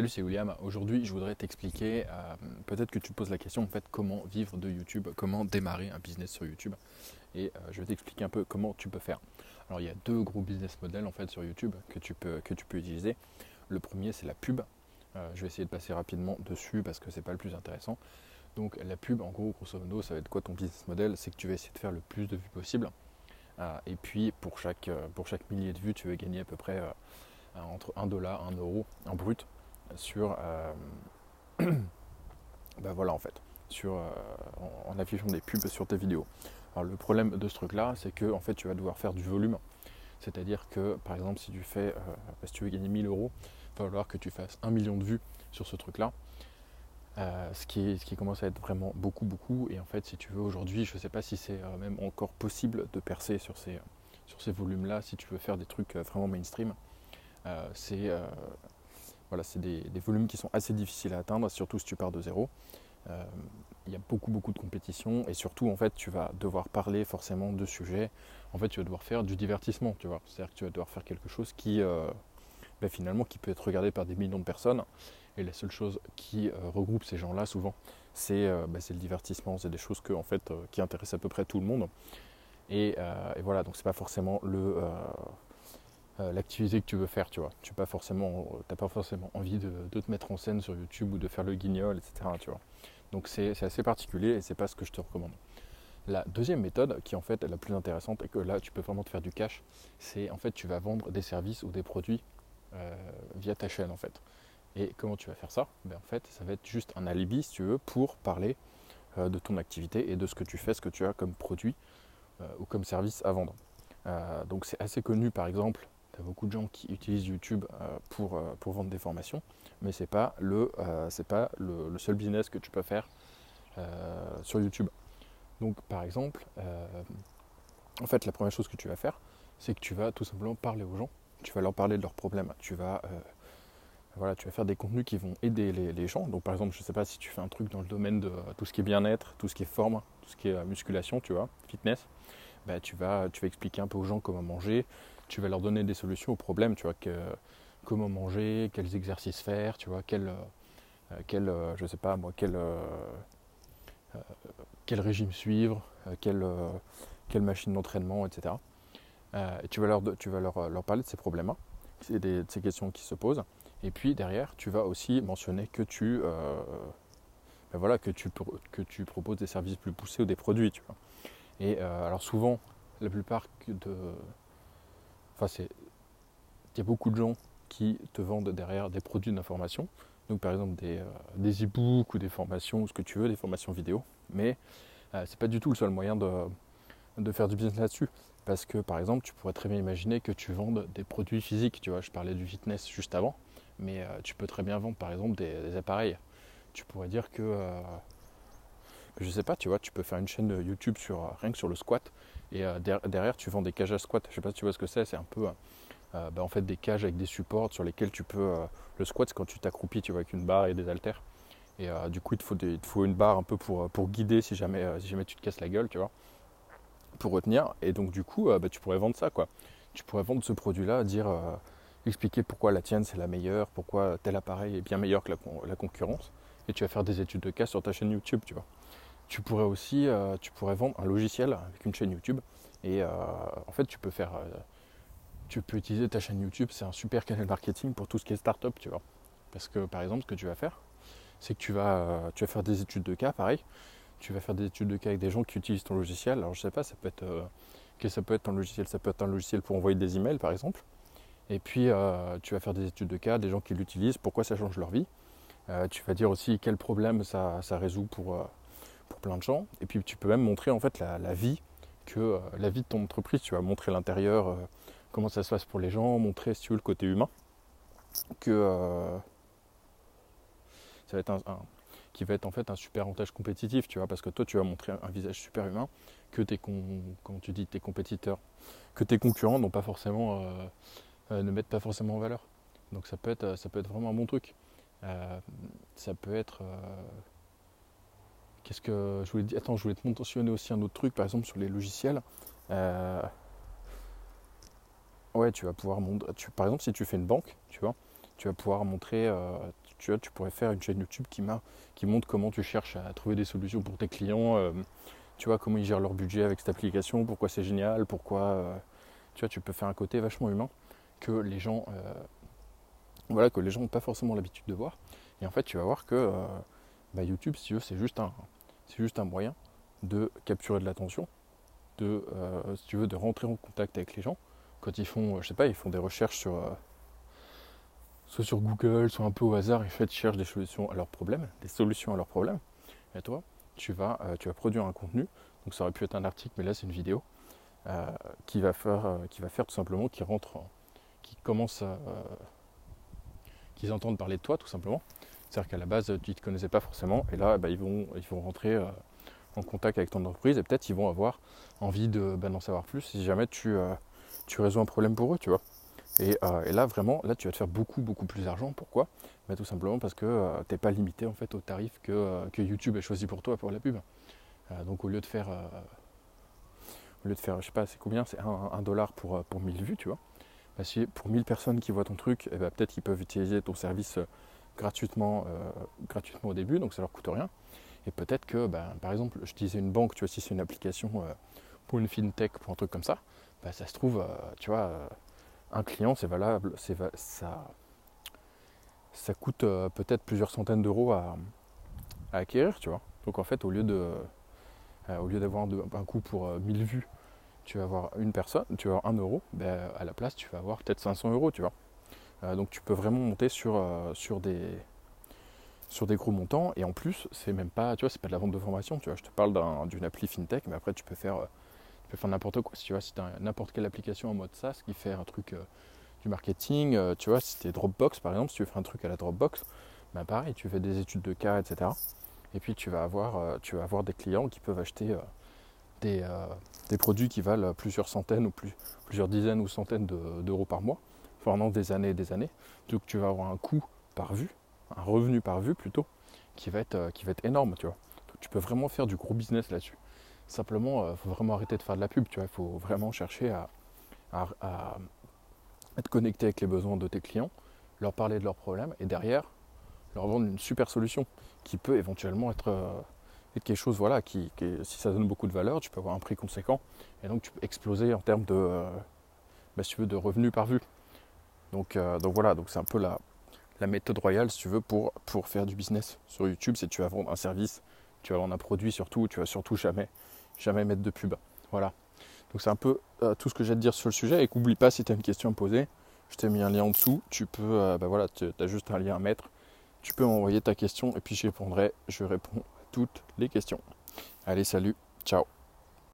Salut, c'est William. Aujourd'hui, je voudrais t'expliquer, euh, peut-être que tu te poses la question en fait, comment vivre de YouTube, comment démarrer un business sur YouTube. Et euh, je vais t'expliquer un peu comment tu peux faire. Alors, il y a deux gros business models en fait sur YouTube que tu peux, que tu peux utiliser. Le premier, c'est la pub. Euh, je vais essayer de passer rapidement dessus parce que c'est pas le plus intéressant. Donc, la pub, en gros, grosso modo, ça va être quoi ton business model? C'est que tu vas essayer de faire le plus de vues possible. et puis, pour chaque, pour chaque millier de vues, tu vas gagner à peu près entre 1 dollar, 1 euro en brut sur, ben voilà en fait, sur, euh, en, affichant des pubs sur tes vidéos. Alors le problème de ce truc-là, c'est que en fait, tu vas devoir faire du volume. C'est-à-dire que, par exemple, si tu fais, euh, si tu veux gagner 1000 euros, il va falloir que tu fasses 1 million de vues sur ce truc-là. ce, qui ce qui commence à être vraiment beaucoup, beaucoup. Et en fait, si tu veux, aujourd'hui, je ne sais pas si c'est même encore possible de percer sur ces, sur ces volumes-là, si tu veux faire des trucs vraiment mainstream. c'est voilà, c'est des, volumes qui sont assez difficiles à atteindre, surtout si tu pars de zéro. Euh, il y a beaucoup beaucoup de compétition et surtout en fait tu vas devoir parler forcément de sujets. En fait tu vas devoir faire du divertissement, tu vois. C'est-à-dire que tu vas devoir faire quelque chose qui euh, ben, finalement qui peut être regardé par des millions de personnes. Et la seule chose qui euh, regroupe ces gens-là souvent, ben, c'est le divertissement, c'est des choses qui intéressent à peu près tout le monde. Et, et voilà, donc c'est pas forcément le l'activité que tu veux faire, tu vois. Tu n'as pas, forcément, pas forcément envie de, te mettre en scène sur YouTube ou de faire le guignol, etc. Donc c'est assez particulier et c'est pas ce que je te recommande. La deuxième méthode, qui en fait est la plus intéressante et que là tu peux vraiment te faire du cash, c'est en fait tu vas vendre des services ou des produits euh, via ta chaîne en fait. Et comment tu vas faire ça? Ben, En fait, ça va être juste un alibi, si tu veux, pour parler euh, de ton activité et de ce que tu fais, ce que tu as comme produit ou comme service à vendre. donc c'est assez connu par exemple tu as beaucoup de gens qui utilisent YouTube euh, pour, euh, pour vendre des formations, mais ce n'est pas, le, euh, pas le, seul business que tu peux faire sur YouTube. Donc par exemple, en fait la première chose que tu vas faire, c'est que tu vas tout simplement parler aux gens, tu vas leur parler de leurs problèmes, tu vas, voilà, tu vas faire des contenus qui vont aider les, gens. Donc par exemple, je ne sais pas si tu fais un truc dans le domaine de tout ce qui est bien-être, tout ce qui est forme, tout ce qui est musculation, tu vois, fitness, bah, tu, vas, tu vas expliquer un peu aux gens comment manger, tu vas leur donner des solutions aux problèmes, tu vois, que, comment manger, quels exercices faire, tu vois, quel, euh, quel euh, je sais pas moi, quel, euh, quel régime suivre, quelle, quelle machine d'entraînement, etc. et tu vas, leur, tu vas leur, leur parler de ces problèmes-là, de ces questions qui se posent. Et puis derrière, tu vas aussi mentionner que tu, ben voilà, que tu, que tu proposes des services plus poussés ou des produits. Tu vois. Et alors souvent, la plupart de, Enfin, il y a beaucoup de gens qui te vendent derrière des produits d'information. Donc par exemple des, euh, des e-books ou des formations ou ce que tu veux, des formations vidéo. Mais ce euh, c'est pas du tout le seul moyen de, faire du business là-dessus. Parce que par exemple, tu pourrais très bien imaginer que tu vendes des produits physiques. Tu vois, je parlais du fitness juste avant, mais euh, tu peux très bien vendre par exemple des, appareils. Tu pourrais dire que, je sais pas, tu vois, tu peux faire une chaîne YouTube sur rien que sur le squat et euh, derrière, tu vends des cages à squat. Je sais pas si tu vois ce que c'est. C'est un peu euh, bah, en fait des cages avec des supports sur lesquels tu peux. Euh, le squat, c'est quand tu t'accroupis, tu vois, avec une barre et des haltères. Et du coup, il te, faut une barre un peu pour, pour guider si jamais, si jamais tu te casses la gueule, tu vois, pour retenir. Et donc, du coup, bah, tu pourrais vendre ça, quoi. Tu pourrais vendre ce produit-là, dire, expliquer pourquoi la tienne c'est la meilleure, pourquoi tel appareil est bien meilleur que la, la concurrence. Et tu vas faire des études de cas sur ta chaîne YouTube, tu vois. Tu pourrais aussi euh, tu pourrais vendre un logiciel avec une chaîne YouTube. Et euh, en fait, tu peux faire. Euh, tu peux utiliser ta chaîne YouTube, c'est un super canal marketing pour tout ce qui est startup, tu vois. Parce que par exemple, ce que tu vas faire, c'est que tu vas, tu vas faire des études de cas, pareil. Tu vas faire des études de cas avec des gens qui utilisent ton logiciel. Alors je sais pas, ça peut être que ça peut être un logiciel, ça peut être un logiciel pour envoyer des emails par exemple. Et puis tu vas faire des études de cas, des gens qui l'utilisent, pourquoi ça change leur vie. tu vas dire aussi quel problème ça, ça résout pour, pour plein de gens. Et puis tu peux même montrer en fait la, vie que euh, la vie de ton entreprise. Tu vas montrer l'intérieur, euh, comment ça se passe pour les gens, montrer si tu veux le côté humain. Que euh, ça va être un, qui va être en fait un super avantage compétitif, tu vois, parce que toi tu vas montrer un, visage super humain que tes comment tu dis tes compétiteurs, que tes concurrents n'ont pas forcément ne mettent pas forcément en valeur. Donc ça peut être ça peut être vraiment un bon truc. ça peut être Qu'est-ce que je voulais dire Attends, je voulais te mentionner aussi un autre truc, par exemple sur les logiciels. Euh, ouais, tu vas pouvoir montrer. par exemple, si tu fais une banque, tu vois, tu vas pouvoir montrer. Euh, tu vois, tu pourrais faire une chaîne YouTube qui, qui montre comment tu cherches à trouver des solutions pour tes clients, euh, tu vois, comment ils gèrent leur budget avec cette application, pourquoi c'est génial, pourquoi, tu vois, tu peux faire un côté vachement humain que les gens, voilà, que les gens n'ont pas forcément l'habitude de voir. Et en fait, tu vas voir que bah, YouTube, si tu veux, c'est juste un, c'est juste un moyen de capturer de l'attention, de, si tu veux, de rentrer en contact avec les gens. Quand ils font, je sais pas, ils font des recherches sur soit sur Google, soit un peu au hasard, et fait, ils cherchent des solutions à leurs problèmes, des solutions à leurs problèmes. Et toi, tu vas, euh, produire un contenu. Donc ça aurait pu être un article, mais là c'est une vidéo euh, qui va faire, euh, qui va faire tout simplement, qui rentre, qui commence, à, qu'ils entendent parler de toi tout simplement. C'est-à-dire qu'à la base, tu ne te connaissais pas forcément, et là, bah, ils, vont, ils vont rentrer en contact avec ton entreprise, et peut-être ils vont avoir envie bah, d'en savoir plus si jamais tu, tu résous un problème pour eux, tu vois. Euh, et, là, vraiment, là, tu vas te faire beaucoup, beaucoup plus d'argent. Pourquoi? Bah, Tout simplement parce que euh, tu n'es pas limité en fait, au tarif euh, que, YouTube a choisi pour toi pour la pub. donc, au lieu de faire, au lieu de faire, je sais pas, c'est combien? C'est un, dollar pour, pour 1000 vues, tu vois. Si pour 1000 personnes qui voient ton truc, eh peut-être qu'ils peuvent utiliser ton service gratuitement, gratuitement au début, donc ça leur coûte rien. Et peut-être que, bah, par exemple, je disais une banque, tu vois, si c'est une application pour une fintech, pour un truc comme ça, ça se trouve, tu vois un client, c'est valable, c'est ça, ça coûte euh, peut-être plusieurs centaines d'euros à, acquérir, tu vois. Donc en fait, au lieu de, euh, au lieu d'avoir un coût pour 1000 euh, vues, tu vas avoir une personne, tu vas avoir 1 euro, ben, à la place, tu vas avoir peut-être 500 euros, tu vois. Donc tu peux vraiment monter sur, sur, des, sur des gros montants, et en plus, c'est même pas, tu vois, c'est pas de la vente de formation, tu vois. Je te parle d'une appli fintech, mais après, tu peux faire peux faire n'importe quoi. Si tu vois, tu as n'importe quelle application en mode SaaS qui fait un truc euh, du marketing, euh, tu vois, si tu Dropbox par exemple, si tu veux faire un truc à la Dropbox, ben pareil, tu fais des études de cas, etc. Et puis tu vas avoir, euh, tu vas avoir des clients qui peuvent acheter des, des, produits qui valent plusieurs centaines ou plus, plusieurs dizaines ou centaines d'euros par mois pendant des années et des années. Donc tu vas avoir un coût par vue, un revenu par vue plutôt, qui va être, qui va être énorme, tu vois. Tu peux vraiment faire du gros business là-dessus. Simplement, il euh, faut vraiment arrêter de faire de la pub, tu vois. Il faut vraiment chercher à, être connecté avec les besoins de tes clients, leur parler de leurs problèmes et derrière, leur vendre une super solution qui peut éventuellement être, euh, quelque chose, voilà, qui, si ça donne beaucoup de valeur, tu peux avoir un prix conséquent et donc tu peux exploser en termes de, euh, bah, tu veux, de revenus par vue. Donc, donc voilà, donc c'est un peu la, méthode royale, si tu veux, pour, faire du business sur YouTube, c'est tu vas vendre un service, tu vas vendre un produit surtout, tu vas surtout jamais jamais mettre de pub. Voilà. Donc c'est un peu euh, tout ce que j'ai à te dire sur le sujet. Et n'oublie pas, si tu as une question à poser, je t'ai mis un lien en dessous. Tu peux, euh, bah voilà, tu as juste un lien à mettre. Tu peux m'envoyer ta question et puis j'y répondrai. Je réponds à toutes les questions. Allez, salut, ciao.